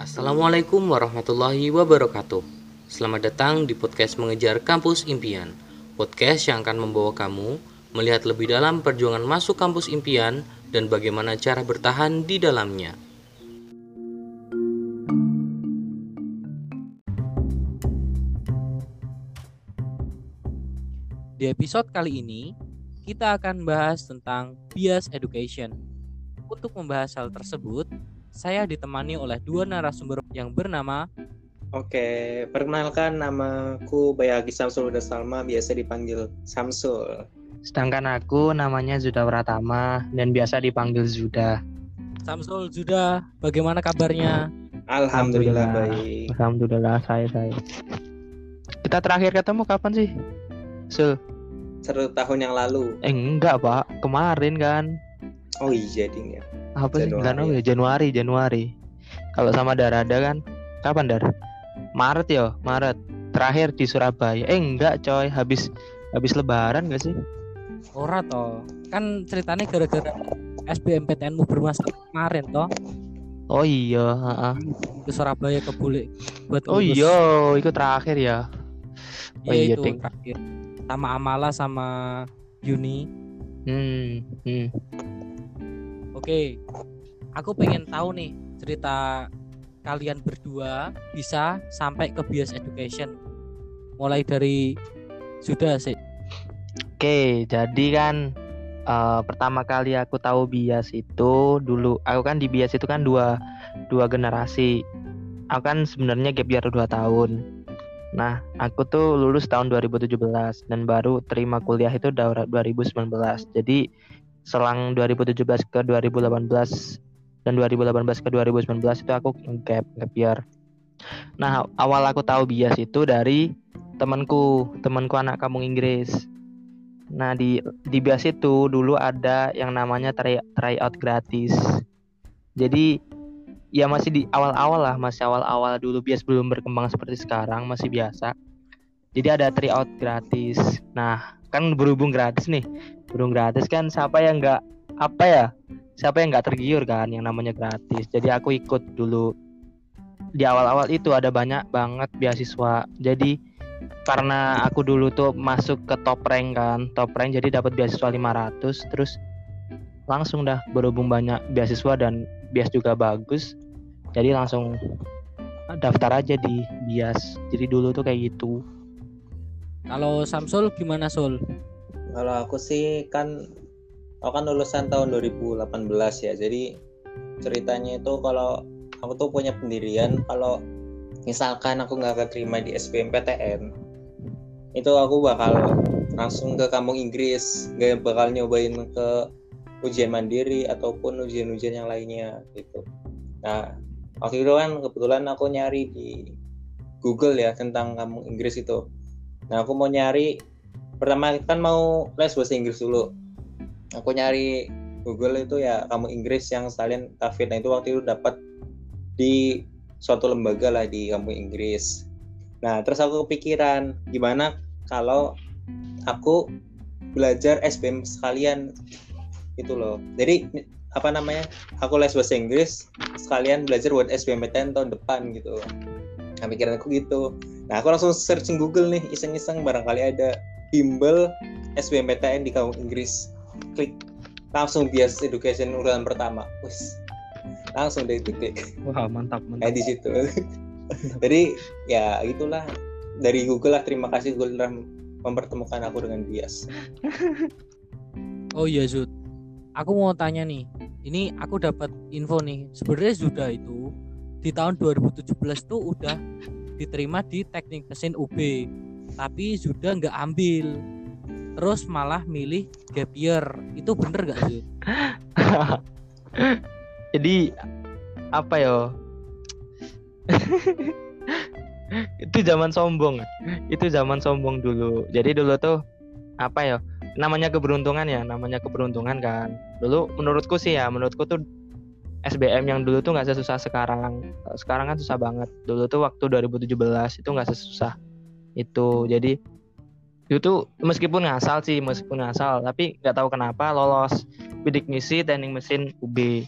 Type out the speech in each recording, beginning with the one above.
Assalamualaikum warahmatullahi wabarakatuh. Selamat datang di podcast Mengejar Kampus Impian. Podcast yang akan membawa kamu melihat lebih dalam perjuangan masuk kampus impian dan bagaimana cara bertahan di dalamnya. Di episode kali ini, kita akan bahas tentang bias education. Untuk membahas hal tersebut, saya ditemani oleh dua narasumber yang bernama Oke, perkenalkan namaku Bayagi Samsul Uda Salma, biasa dipanggil Samsul. Sedangkan aku namanya Zuda Pratama dan biasa dipanggil Zuda. Samsul Zuda, bagaimana kabarnya? Alhamdulillah, baik. Alhamdulillah saya saya. Kita terakhir ketemu kapan sih? Sul. Satu tahun yang lalu. Eh enggak pak, kemarin kan. Oh iya ding ya. Apa sih? Enggak ya Januari Januari. Kalau sama Darada kan, kapan Dar? Maret ya, Maret. Terakhir di Surabaya. Eh enggak coy, habis habis lebaran gak sih? Ora toh. Kan ceritanya gara-gara SBMPTNmu bermasalah kemarin toh. Oh iya, heeh. Ke Surabaya ke Bule buat Oh iya, itu terakhir ya. Oh iya, itu ding. terakhir. Sama Amala sama Yuni. Hmm, hmm. Oke. Aku pengen tahu nih cerita kalian berdua bisa sampai ke bias education. Mulai dari sudah sih. Oke, jadi kan uh, pertama kali aku tahu bias itu dulu aku kan di bias itu kan dua dua generasi aku kan sebenarnya gap year dua tahun nah aku tuh lulus tahun 2017 dan baru terima kuliah itu 2019 jadi selang 2017 ke 2018 dan 2018 ke 2019 itu aku gap gap year nah awal aku tahu bias itu dari temanku temanku anak kampung Inggris. Nah di di bias itu dulu ada yang namanya try try out gratis. Jadi ya masih di awal-awal lah, masih awal-awal dulu bias belum berkembang seperti sekarang, masih biasa. Jadi ada try out gratis. Nah kan berhubung gratis nih, berhubung gratis kan siapa yang nggak apa ya? Siapa yang nggak tergiur kan yang namanya gratis. Jadi aku ikut dulu. Di awal-awal itu ada banyak banget beasiswa. Jadi karena aku dulu tuh masuk ke top rank kan top rank jadi dapat beasiswa 500 terus langsung dah berhubung banyak beasiswa dan bias juga bagus jadi langsung daftar aja di bias. Jadi dulu tuh kayak gitu. Kalau Samsul gimana Sul? Kalau aku sih kan aku kan lulusan tahun 2018 ya. Jadi ceritanya itu kalau aku tuh punya pendirian kalau misalkan aku nggak keterima di SBMPTN itu aku bakal langsung ke kampung Inggris. Nggak bakal nyobain ke ujian mandiri ataupun ujian-ujian yang lainnya gitu. Nah waktu itu kan kebetulan aku nyari di Google ya tentang kampung Inggris itu nah aku mau nyari pertama kan mau les bahasa Inggris dulu aku nyari Google itu ya kamu Inggris yang sekalian tafid nah itu waktu itu dapat di suatu lembaga lah di kampung Inggris. Nah, terus aku kepikiran gimana kalau aku belajar SBM sekalian gitu loh. Jadi apa namanya? Aku les bahasa Inggris sekalian belajar buat SBMPTN tahun depan gitu. Nah, pikiran aku gitu. Nah, aku langsung searching Google nih, iseng-iseng barangkali ada bimbel SBMPTN di kampung Inggris. Klik langsung bias education urutan pertama. Wis, langsung dari titik wah mantap mantap nah, di situ jadi ya itulah dari Google lah terima kasih Google telah mempertemukan aku dengan bias oh iya Zud aku mau tanya nih ini aku dapat info nih. Sebenarnya sudah itu di tahun 2017 tuh udah diterima di teknik mesin UB tapi sudah nggak ambil. Terus malah milih gap year itu bener gak sih jadi apa yo? Itu zaman sombong. Itu zaman sombong dulu. Jadi dulu tuh apa ya namanya keberuntungan ya namanya keberuntungan kan. Dulu menurutku sih ya menurutku tuh SBM yang dulu tuh nggak sesusah sekarang. Sekarang kan susah banget. Dulu tuh waktu 2017 itu nggak sesusah itu. Jadi itu meskipun ngasal sih meskipun ngasal tapi nggak tahu kenapa lolos bidik misi teknik mesin UB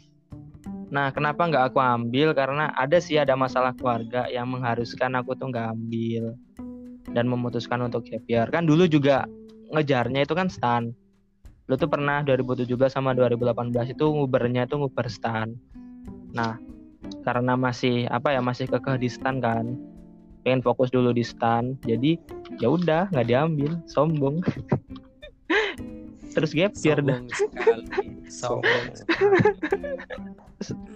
nah kenapa nggak aku ambil? Karena ada sih ada masalah keluarga yang mengharuskan aku tuh nggak ambil dan memutuskan untuk gap year. Kan dulu juga ngejarnya itu kan stan. Lu tuh pernah 2017 sama 2018 itu ngubernya tuh nguber stan. Nah karena masih apa ya masih kekeh di stan kan pengen fokus dulu di stan jadi ya udah nggak diambil sombong. Terus gap year dah. Sombong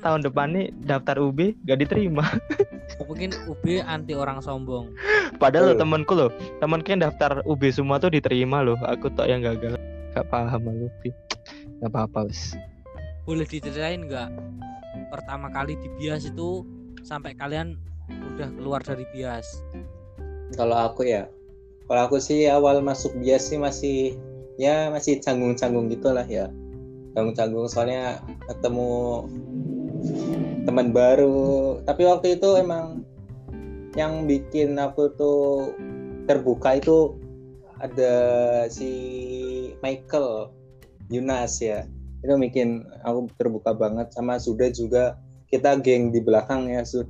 tahun depan nih daftar UB gak diterima. Mungkin UB anti orang sombong padahal lo Betul. temenku loh temenku yang daftar UB semua tuh diterima loh aku tak yang gagal gak paham aku Pi. gak apa-apa wis boleh diceritain nggak pertama kali di bias itu sampai kalian udah keluar dari bias Kalau aku ya, kalau aku sih awal masuk bias sih masih ya masih canggung-canggung gitulah ya. Canggung-canggung soalnya ketemu teman baru. Tapi waktu itu emang yang bikin aku tuh terbuka itu ada si Michael Yunas ya. Itu bikin aku terbuka banget sama Suda juga. Kita geng di belakang ya Sud.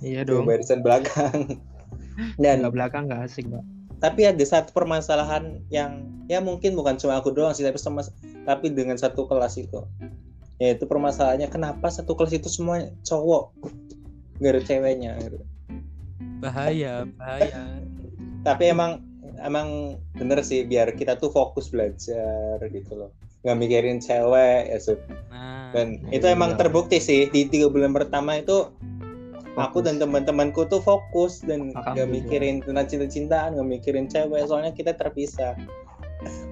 Iya di dong. barisan belakang. Dan Nggak belakang gak asik mbak. tapi ada satu permasalahan yang ya mungkin bukan cuma aku doang sih tapi sama tapi dengan satu kelas itu. Yaitu permasalahannya kenapa satu kelas itu semua cowok nggak ada ceweknya gitu. Bahaya bahaya tapi emang emang bener sih biar kita tuh fokus belajar gitu loh nggak mikirin cewek ya Sud. nah dan Iya. itu emang terbukti sih di tiga bulan pertama itu aku Fokus. dan teman-temanku tuh fokus dan nggak mikirin tentang cinta-cintaan nggak mikirin cewek soalnya kita terpisah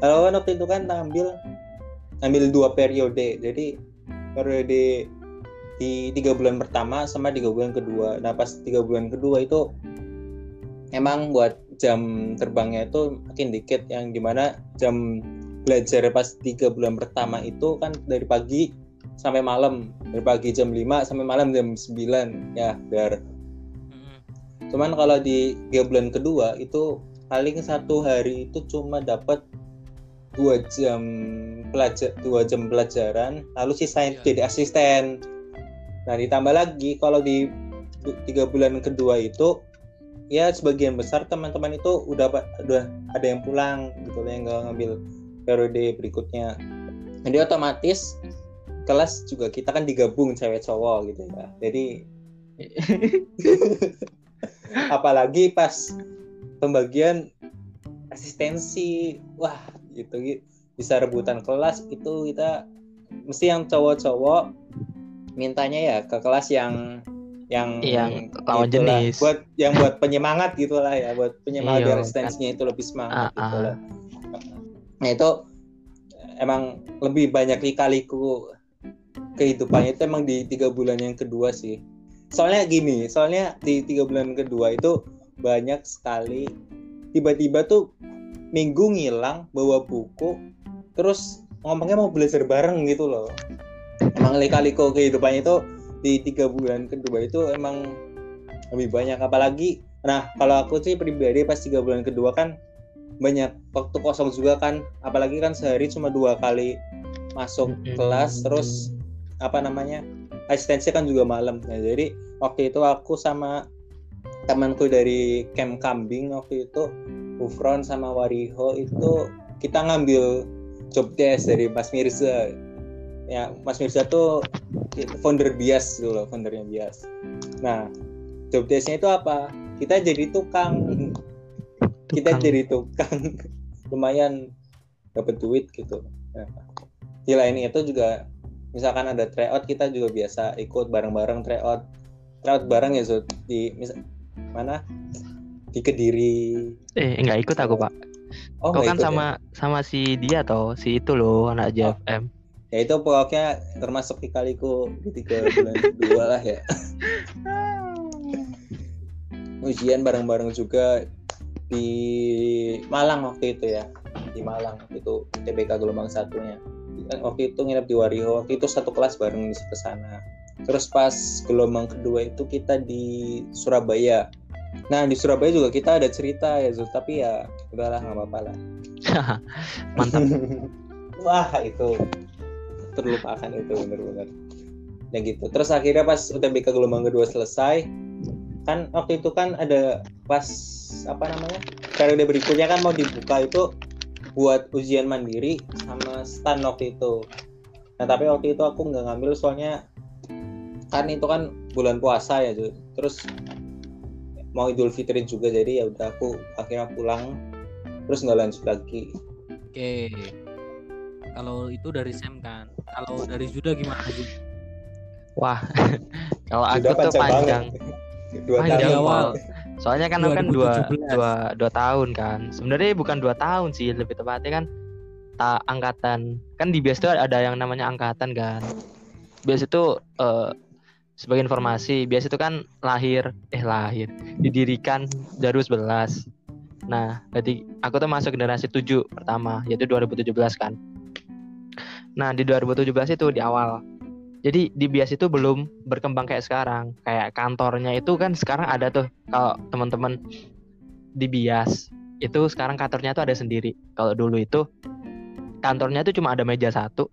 kalau waktu itu kan ambil ambil dua periode jadi periode di tiga bulan pertama sama tiga bulan kedua nah pas tiga bulan kedua itu emang buat jam terbangnya itu makin dikit yang di mana jam belajar pas tiga bulan pertama itu kan dari pagi sampai malam dari pagi jam 5 sampai malam jam 9 ya biar mm-mm. cuman kalau di tiga bulan kedua itu paling satu hari itu cuma dapat dua jam pelajar dua jam pelajaran lalu sisanya Iya. jadi asisten nah ditambah lagi kalau di tiga bulan kedua itu ya sebagian besar teman-teman itu udah udah ada yang pulang gitu loh yang nggak ngambil periode berikutnya jadi otomatis kelas juga kita kan digabung cewek cowok gitu ya jadi apalagi pas pembagian asistensi wah gitu gitu. bisa rebutan kelas itu kita mesti yang cowok-cowok mintanya ya ke kelas yang yang Yang lawan itulah, jenis. buat yang buat penyemangat gitulah ya buat penyemangat Iya, biar asistensinya itu lebih semangat Ah, gitu ah. lah. nah itu emang lebih banyak lika-liku kehidupannya itu emang di tiga bulan yang kedua sih soalnya gini soalnya di tiga bulan kedua itu banyak sekali tiba-tiba tuh minggu ngilang bawa buku terus ngomongnya mau belajar bareng gitu loh emang lika-liku kehidupannya itu di tiga bulan kedua itu emang lebih banyak. Apalagi nah kalau aku sih pribadi pas tiga bulan kedua kan banyak waktu kosong juga kan. Apalagi kan sehari cuma dua kali masuk kelas terus apa namanya asistensi kan juga malam. Nah, jadi waktu itu aku sama temanku dari camp kambing waktu itu Ufron sama Wariho itu kita ngambil job desk dari Mas Mirza ya Mas Mirza tuh founder bias dulu foundernya bias. Nah job desknya itu apa? Kita jadi tukang. Kita Tukang. jadi tukang. Lumayan dapat duit gitu. Nah, selain itu juga misalkan ada tryout kita juga biasa ikut bareng-bareng tryout. Tryout bareng ya Zud di misal, mana? Di Kediri. Eh nggak ikut aku pak. Oh kau kan ikut ya? sama sama si dia toh si itu loh anak JFM ya itu pokoknya termasuk kaliku di tiga bulan kedua lah ya. Ujian bareng-bareng juga di Malang waktu itu ya. Di Malang itu TBK gelombang satunya. Waktu itu nginep di Wario waktu itu satu kelas bareng ke sana. Terus pas gelombang kedua itu kita di Surabaya. Nah di Surabaya juga kita ada cerita ya Zul, tapi ya udahlah nggak apa-apa lah. Mantap. Wah itu terlupakan itu bener-bener. Ya gitu. Terus akhirnya pas UTBK gelombang kedua selesai, kan waktu itu kan ada pas apa namanya periode berikutnya kan mau dibuka itu buat ujian mandiri sama stan waktu itu. Nah tapi waktu itu aku nggak ngambil soalnya kan itu kan bulan puasa ya. Terus mau Idul Fitri juga jadi ya udah aku akhirnya pulang terus nggak lanjut lagi Oke. Kalau itu dari Sam kan. Kalau dari Juda gimana sih? Wah, kalau aku Sudah tuh panjang. dua Panjang, tahun awal. Soalnya kan aku kan dua, 2017. dua, dua tahun kan. Sebenarnya bukan dua tahun sih, lebih tepatnya kan tak angkatan. Kan di bias itu ada yang namanya angkatan kan. Bias itu eh, sebagai informasi, bias itu kan lahir eh lahir, didirikan 2011. Nah, berarti aku tuh masuk generasi 7 pertama, yaitu 2017 kan. Nah, di 2017 itu di awal. Jadi di bias itu belum berkembang kayak sekarang. Kayak kantornya itu kan sekarang ada tuh kalau teman-teman di bias itu sekarang kantornya tuh ada sendiri. Kalau dulu itu kantornya tuh cuma ada meja satu,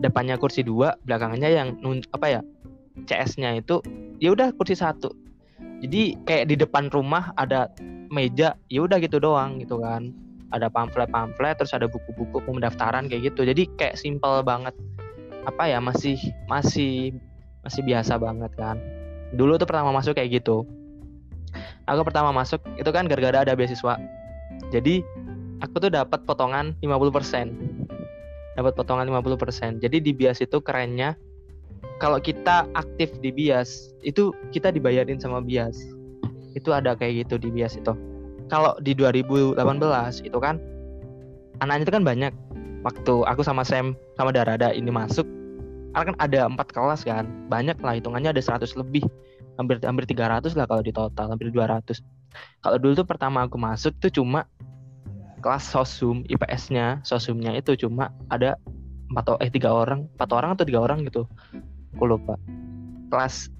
depannya kursi dua, belakangnya yang apa ya CS-nya itu ya udah kursi satu. Jadi kayak di depan rumah ada meja, ya udah gitu doang gitu kan. Ada pamflet-pamflet, terus ada buku-buku pendaftaran kayak gitu. Jadi kayak simple banget. Apa ya masih masih masih biasa banget kan. Dulu tuh pertama masuk kayak gitu. Aku pertama masuk itu kan gara-gara ada beasiswa. Jadi aku tuh dapat potongan 50%. Dapat potongan 50%. Jadi di bias itu kerennya kalau kita aktif di bias itu kita dibayarin sama bias. Itu ada kayak gitu di bias itu. Kalau di 2018 itu kan anaknya itu kan banyak. Waktu aku sama Sam sama Darada ini masuk kan ada empat kelas kan. Banyak lah hitungannya ada 100 lebih. Hampir hampir 300 lah kalau di total hampir 200 kalau dulu tuh pertama aku masuk tuh cuma kelas sosum IPS-nya sosumnya itu cuma ada empat eh tiga orang. Empat orang atau tiga orang gitu. Aku lupa. Kelas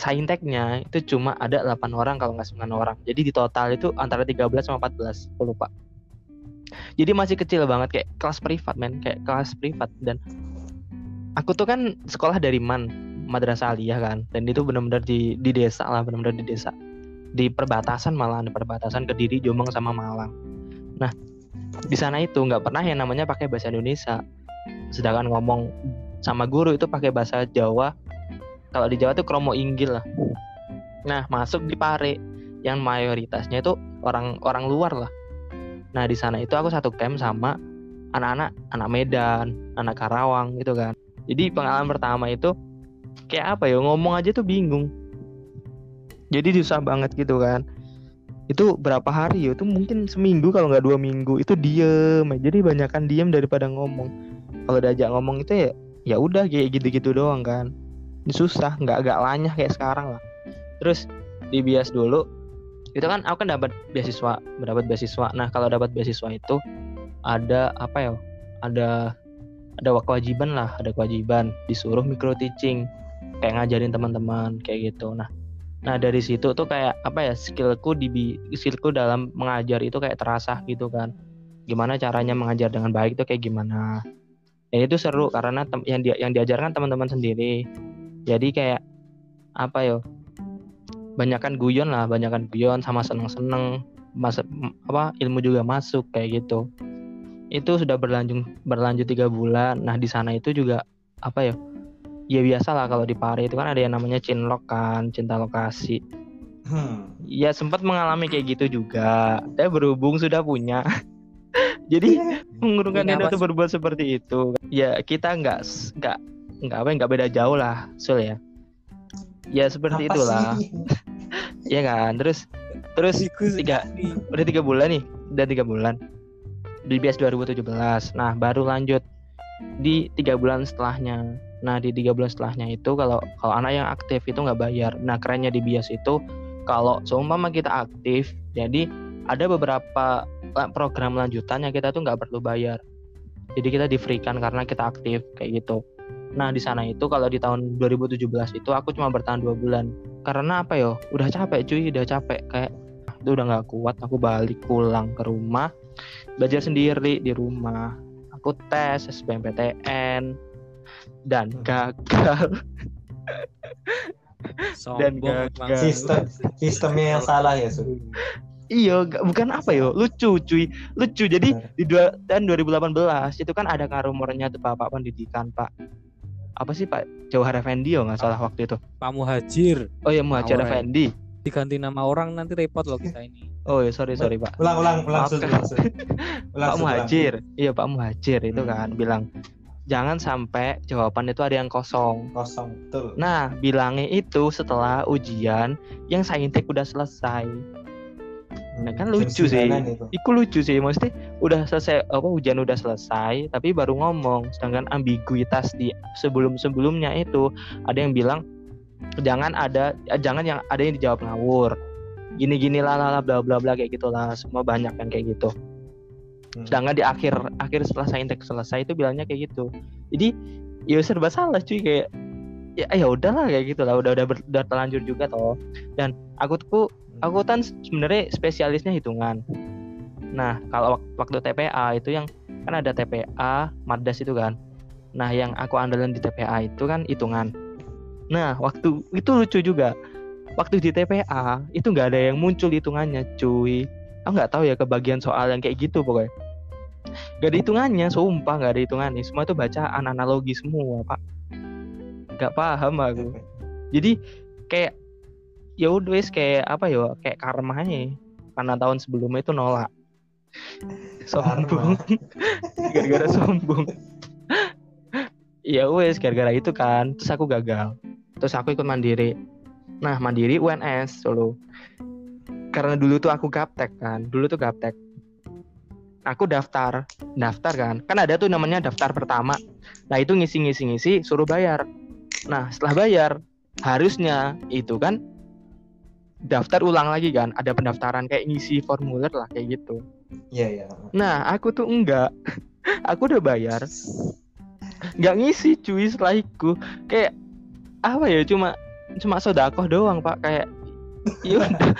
sainteknya itu cuma ada 8 orang kalau nggak 9 orang. Jadi di total itu antara 13 sama 14 aku lupa. Jadi masih kecil banget kayak kelas privat men. Kayak kelas privat. Dan aku tuh kan sekolah dari man madrasah aliyah kan. Dan itu benar-benar di di desa lah benar-benar di desa. Di perbatasan malah di perbatasan kediri jombang sama malang. Nah di sana itu nggak pernah yang namanya pakai bahasa Indonesia. Sedangkan ngomong sama guru itu pakai bahasa Jawa kalau di Jawa tuh kromo inggil lah. Nah masuk di Pare yang mayoritasnya itu orang orang luar lah. Nah di sana itu aku satu camp sama anak-anak anak Medan anak Karawang gitu kan. Jadi pengalaman pertama itu kayak apa ya ngomong aja tuh bingung. Jadi susah banget gitu kan. Itu berapa hari ya? Itu mungkin seminggu kalau nggak dua minggu. Itu diem jadi banyakkan diem daripada ngomong. Kalau diajak ngomong itu ya ya udah kayak gitu-gitu doang kan susah nggak agak lanyah kayak sekarang lah. Terus di bias dulu itu kan aku kan dapat beasiswa mendapat beasiswa. Nah kalau dapat beasiswa itu ada apa ya ada ada kewajiban lah ada kewajiban. Disuruh micro teaching kayak ngajarin teman-teman kayak gitu. Nah nah dari situ tuh kayak apa ya skillku di skillku dalam mengajar itu kayak terasa gitu kan. Gimana caranya mengajar dengan baik itu kayak gimana. Dan itu seru karena yang dia yang diajarkan teman-teman sendiri jadi kayak apa ya banyakkan guyon lah banyakkan guyon sama seneng-seneng mas apa ilmu juga masuk kayak gitu. Itu sudah berlanjut berlanjut tiga bulan. Nah di sana itu juga apa ya ya biasa lah kalau di Pare itu kan ada yang namanya cinlok kan cinta lokasi. Hmm. ya sempat mengalami kayak gitu juga. Tapi berhubung sudah punya. Jadi mengurungkan Punya itu berbuat seperti itu. Ya kita nggak nggak nggak apa nggak beda jauh lah sul ya. Ya seperti Apa itulah. ya kan? Terus terus tiga udah tiga bulan nih udah tiga bulan. Di bias 2017 nah baru lanjut di tiga bulan setelahnya. Nah di tiga bulan setelahnya itu kalau kalau anak yang aktif itu nggak bayar. Nah kerennya di bias itu kalau seumpama kita aktif jadi ada beberapa la- program lanjutan yang kita tuh nggak perlu bayar. Jadi kita di free kan karena kita aktif kayak gitu nah di sana itu kalau di tahun 2017 itu aku cuma bertahan dua bulan. Karena apa yo? Udah capek cuy udah capek. Kayak "Ah, itu udah nggak kuat. Aku balik pulang ke rumah belajar sendiri di rumah. Aku tes SBMPTN dan Hmm. gagal. Dan gagal. Sistem sistemnya yang salah ya, Su. Iya, bukan apa yo, lucu cuy, lucu. Jadi di dua, tahun 2018 itu kan ada kan rumornya tuh Bapak Pendidikan Pak apa sih Pak Jauhar Effendi ya nggak salah waktu itu. Pak Muhajir Oh ya Muhajir. Effendi. diganti nama orang nanti repot loh kita ini. Oh ya sorry sorry Pak. Ulang ulang ulang Maaf, ulang, Su. Ulang, Pak ulang. Muhajir, iya Pak Muhajir itu Hmm. kan bilang jangan sampai jawaban itu ada yang kosong. Kosong, betul. Nah bilangnya itu setelah ujian yang saintek udah selesai. Nah, kan Jam lucu sih. itu. Iku lucu sih, maksudnya udah selesai apa ujian udah selesai, tapi baru ngomong. Sedangkan ambiguitas di sebelum-sebelumnya itu ada yang bilang jangan ada eh, jangan yang ada yang dijawab ngawur. Gini-gini lah lah lah, bla bla bla kayak gitulah. Semua banyak yang kayak gitu. Hmm. Sedangkan di akhir akhir setelah saintek selesai itu bilangnya kayak gitu. Jadi ya serba salah cuy kayak ya ya udahlah kayak gitu lah udah udah, ber- udah terlanjur juga toh dan aku tuh aku kan sebenarnya spesialisnya hitungan. Nah, kalau wak- waktu TPA itu yang kan ada TPA, Mardas itu kan. Nah, yang aku andelin di TPA itu kan hitungan. Nah, waktu itu lucu juga. Waktu di TPA itu nggak ada yang muncul hitungannya, cuy. Aku nggak tahu ya kebagian soal yang kayak gitu pokoknya. Gak ada hitungannya, sumpah gak ada hitungannya. Semua itu bacaan analogi semua, Pak. Gak paham aku. Jadi kayak ya udah kayak apa ya kayak karma aja karena tahun sebelumnya itu nolak. Sombong. Gara-gara sombong. Ya wes gara-gara itu kan. Terus aku gagal. Terus aku ikut mandiri. Nah mandiri UNS Solo. Karena dulu tuh aku gaptek kan. Dulu tuh gaptek. Aku daftar. Daftar kan. Kan ada tuh namanya daftar pertama. Nah itu ngisi ngisi ngisi suruh bayar nah setelah bayar harusnya itu kan daftar ulang lagi kan. Ada pendaftaran kayak ngisi formulir lah kayak gitu. Iya, iya. nah aku tuh enggak. Aku udah bayar. Nggak ngisi cuy setelah itu. Kayak apa ya cuma cuma sodakoh doang pak. Kayak ya udah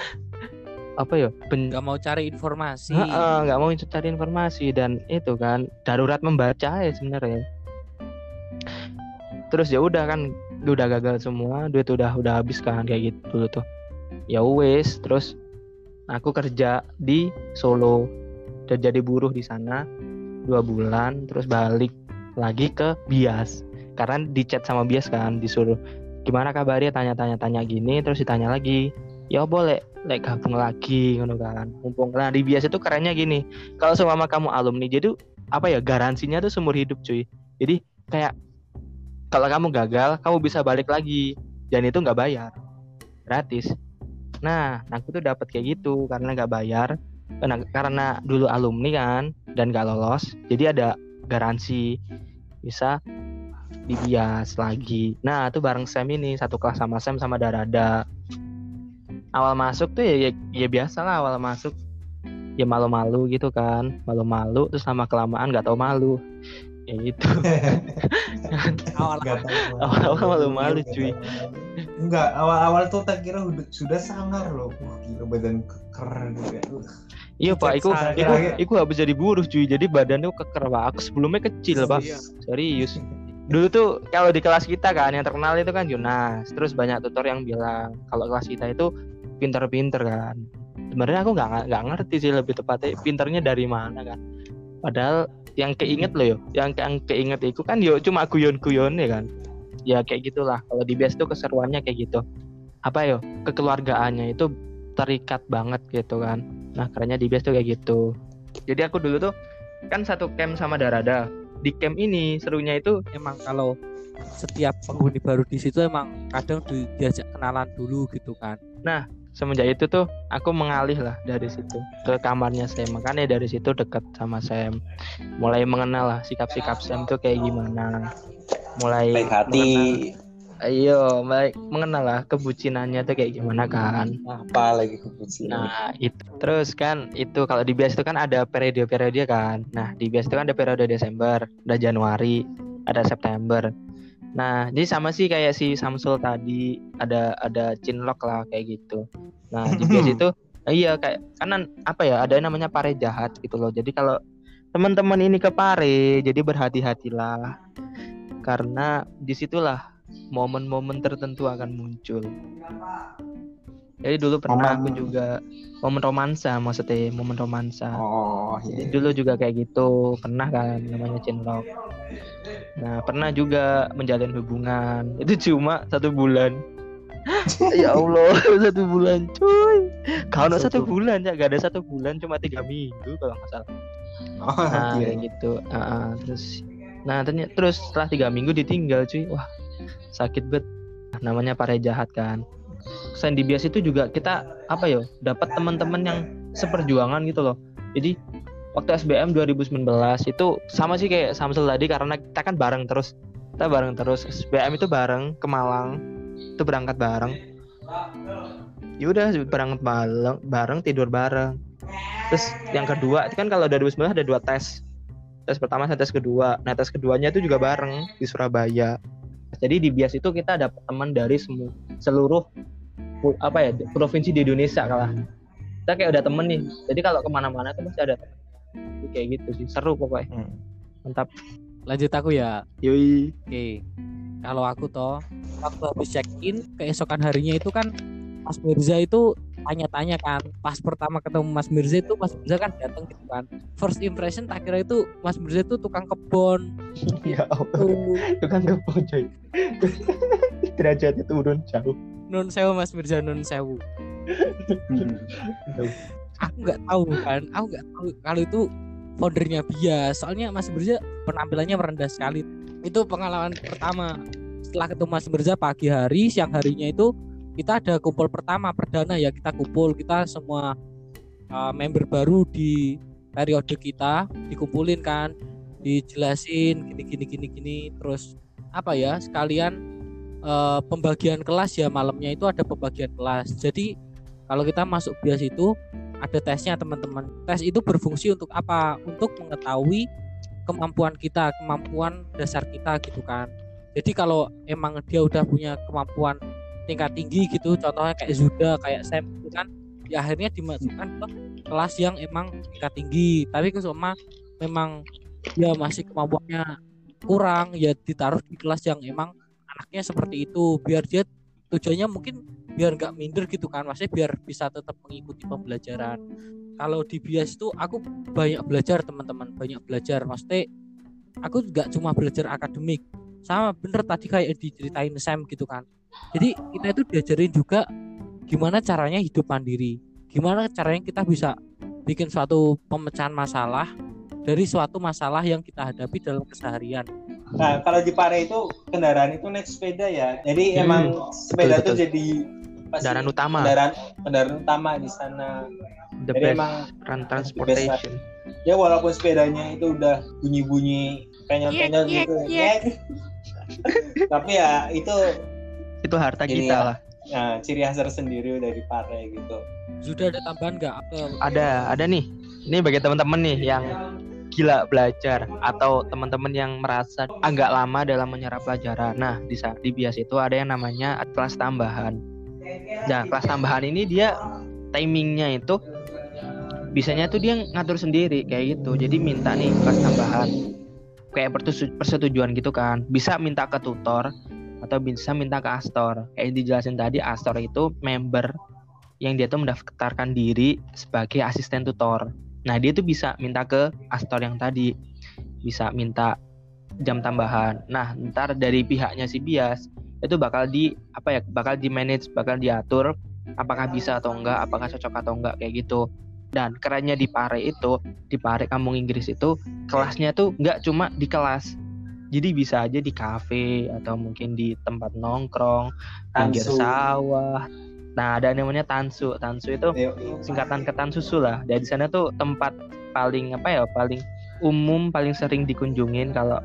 apa ya ben Gak mau cari informasi. Heeh, nggak mau cari informasi. Dan itu kan darurat membaca ya sebenarnya terus ya udah kan udah gagal semua duit udah udah habis kan kayak gitu dulu tuh. Ya wes terus aku kerja di Solo. Dan jadi buruh di sana dua bulan terus balik lagi ke Bias. Karena di chat sama Bias kan disuruh gimana kabarnya? tanya-tanya tanya gini terus ditanya lagi ya boleh like gabung lagi ngono kan. Mumpung nah di Bias itu kerennya gini kalau seumpama kamu alumni jadi apa ya garansinya tuh seumur hidup cuy. Jadi kayak kalau kamu gagal kamu bisa balik lagi. Dan itu nggak bayar. Gratis. Nah aku tuh dapat kayak gitu. Karena nggak bayar karena karena dulu alumni kan dan gak lolos jadi ada garansi. Bisa dibias lagi. Nah itu bareng Sam ini satu kelas sama Sam sama Darada. Awal masuk tuh ya ya, ya biasa lah awal masuk. Ya malu-malu gitu kan. Malu-malu terus lama kelamaan nggak tahu malu ya gitu. Awal tahu. Awal-awal malu-malu, cuy. Enggak, awal-awal tuh tak kira udah, sudah sangar loh. Wah, gila badan keker gitu ya. Iya pak iku iku kira- iku habis jadi buruh cuy. Jadi badannya keker pak. Aku sebelumnya kecil pak. Iya. serius. Dulu tuh kalau di kelas kita kan yang terkenal itu kan Jonas terus banyak tutor yang bilang kalau kelas kita itu pinter-pinter kan. Sebenarnya aku nggak nggak ngerti sih lebih tepatnya pinternya dari mana kan. Padahal yang keinget loh yo. Yang yang keinget itu kan yo cuma guyon-guyon ya kan. Ya kayak gitulah. Kalau di BS tuh keseruannya kayak gitu. Apa yo? Kekeluargaannya itu terikat banget gitu kan. Nah kerennya di BS tuh kayak gitu. Jadi aku dulu tuh kan satu camp sama Darada. Di camp ini serunya itu emang kalau setiap penghuni baru di situ emang kadang di- diajak kenalan dulu gitu kan. Semenjak itu tuh aku mengalih lah dari situ ke kamarnya Sam. Makanya dari situ deket sama Sam. Mulai mengenal lah sikap-sikap Sam tuh kayak gimana. Mulai baik hati. ayo mulai mengenal lah kebucinannya tuh kayak gimana kan. Apa lagi kebucinan? nah itu. Terus kan itu kalau di bias itu kan ada periode-periode kan. Nah di bias itu kan ada periode Desember ada Januari ada September Nah, jadi sama sih kayak si Samsul tadi ada ada chinlock lah kayak gitu. Nah, di bias itu iya kayak kanan apa ya ada yang namanya pare jahat gitu loh. Jadi kalau teman-teman ini ke pare, jadi berhati-hatilah karena di situlah momen-momen tertentu akan muncul. Jadi dulu pernah aku Momen- juga momen romansa maksudnya momen romansa. Oh, Jadi iya. dulu juga kayak gitu pernah kan namanya cinlok. Nah pernah juga menjalin hubungan itu cuma satu bulan. ya Allah satu bulan cuy. Kalau satu Satu. bulan ya gak ada satu bulan cuma tiga minggu kalau nggak salah. Oh, Nah iya. kayak gitu. Ah, ah, terus nah ternyata terus setelah tiga minggu ditinggal cuy. Wah sakit bet. Namanya pare jahat kan. Selain di bias itu juga kita apa ya dapat teman-teman yang seperjuangan gitu loh. Jadi waktu SBM 2019 itu sama sih kayak Samsul tadi karena kita kan bareng terus. Kita bareng terus. SBM itu bareng ke Malang. Itu berangkat bareng. Ya udah berangkat bareng, bareng tidur bareng. Terus yang kedua kan kalau 2019 ada dua tes. Tes pertama sama tes kedua. Nah, tes keduanya itu juga bareng di Surabaya. Jadi di Bias itu kita dapat teman dari semua seluruh apa ya provinsi di Indonesia kalah. Kita kayak udah temen nih. Jadi kalau ke mana-mana tuh masih ada temen. Jadi kayak gitu sih seru pokoknya. Hmm. Mantap. Lanjut aku ya. Yoi. Oke. Kalau aku toh waktu habis check in keesokan harinya itu kan Mas Mirza itu tanya-tanya kan pas pertama ketemu Mas Mirza itu Mas Mirza kan datang gitu kan first impression tak kira itu Mas Mirza itu tukang kebon ya Allah. tuh Itu kan kebon coy. Derajatnya turun jauh. nun sewu Mas Mirza nun sewu Hmm. Aku nggak tahu kan aku nggak tahu kalau itu foundernya bias soalnya Mas Mirza penampilannya merendah sekali. Itu pengalaman pertama. Setelah ketemu Mas Mirza pagi hari siang harinya itu kita ada kumpul pertama perdana ya kita kumpul. Kita semua uh, member baru di periode kita dikumpulin kan dijelasin gini gini gini gini. Terus apa ya sekalian uh, pembagian kelas ya malamnya itu ada pembagian kelas. Jadi kalau kita masuk bias itu ada tesnya teman-teman. Tes itu berfungsi untuk apa? Untuk mengetahui kemampuan kita kemampuan dasar kita gitu kan. Jadi kalau emang dia udah punya kemampuan tingkat tinggi gitu contohnya kayak Zuda kayak Sam itu kan ya akhirnya dimasukkan ke kelas yang emang tingkat tinggi. Tapi kesoma memang dia masih kemampuannya kurang ya ditaruh di kelas yang emang anaknya seperti itu. Biar dia tujuannya mungkin biar nggak minder gitu kan maksudnya biar bisa tetap mengikuti pembelajaran. Kalau di bias itu aku banyak belajar teman-teman banyak belajar. Maksudnya aku nggak cuma belajar akademik sama bener tadi kayak diceritain Sam gitu kan. Jadi kita itu diajarin juga gimana caranya hidup mandiri gimana caranya kita bisa bikin suatu pemecahan masalah dari suatu masalah yang kita hadapi dalam keseharian. Nah, kalau di Pare itu kendaraan itu naik sepeda ya. Jadi Hmm, emang sepeda betul. tuh jadi Kendaraan utama. Kendaraan kendaraan utama di sana. The Jadi best emang run transportation. ya walaupun sepedanya itu udah bunyi-bunyi penyol-penyol gitu. Nyek. Tapi ya itu Itu harta Ini kita ya. lah. nah, ciri khas tersendiri dari Pare gitu. sudah ada tambahan nggak apa Ada, ada nih. Ini bagi teman-teman nih yang gila belajar atau teman-teman yang merasa agak lama dalam menyerap pelajaran. Nah, di saat di bias itu ada yang namanya kelas tambahan. Nah, kelas tambahan ini dia timingnya itu bisanya tuh dia ngatur sendiri kayak gitu. Jadi minta nih kelas tambahan kayak persetujuan gitu kan. Bisa minta ke tutor atau bisa minta ke Astor. Kayak yang dijelasin tadi Astor itu member yang dia tuh mendaftarkan diri sebagai asisten tutor. Nah, dia tuh bisa minta ke Astor yang tadi. Bisa minta jam tambahan. Nah, ntar dari pihaknya si Bias itu bakal di apa ya? Bakal di manage, bakal diatur apakah bisa atau enggak, apakah cocok atau enggak kayak gitu. Dan kerennya di Pare itu, di Pare Kampung Inggris itu kelasnya tuh nggak cuma di kelas. Jadi bisa aja di kafe atau mungkin di tempat nongkrong, pinggir sawah. Nah, ada namanya tansu. Tansu itu singkatan ketan susu lah. Dari sana tuh tempat paling apa ya, paling umum, paling sering dikunjungin kalau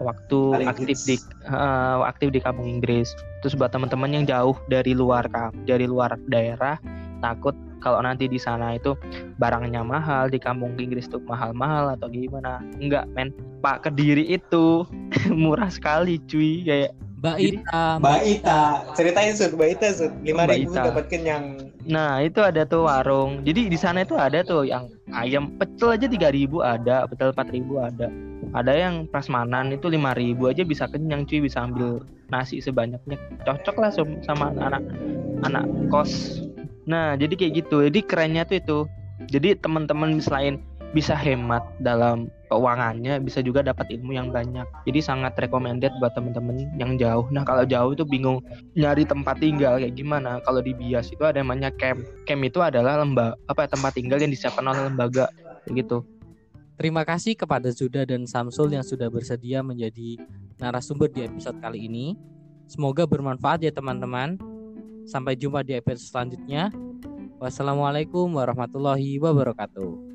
waktu Paling aktif hits. di eh, aktif di kampung Inggris. Terus buat teman-teman yang jauh dari luar kam- dari luar daerah takut kalau nanti di sana itu barangnya mahal di kampung Inggris tuh mahal-mahal atau gimana enggak men Pak Kediri itu murah sekali cuy kayak Mbak Ita Mbak Ita, ceritain sud, Mbak Ita sud, lima ribu dapat kenyang. Nah itu ada tuh warung. Jadi di sana itu ada tuh yang ayam pecel aja 3000 ada, pecel 4000 ada. Ada yang prasmanan itu 5000 aja bisa kenyang cuy, bisa ambil nasi sebanyaknya. Cocok lah sama anak anak kos. Nah jadi kayak gitu. Jadi kerennya tuh itu. Jadi teman-teman selain bisa hemat dalam keuangannya, bisa juga dapat ilmu yang banyak. Jadi sangat recommended buat teman-teman yang jauh. Nah kalau jauh itu bingung nyari tempat tinggal kayak gimana kalau di bias itu ada namanya camp camp itu adalah lembaga apa tempat tinggal yang disiapkan oleh lembaga begitu Terima kasih kepada Zuda dan Samsul yang sudah bersedia menjadi narasumber di episode kali ini. Semoga bermanfaat ya teman-teman. Sampai jumpa di episode selanjutnya. Wassalamualaikum warahmatullahi wabarakatuh.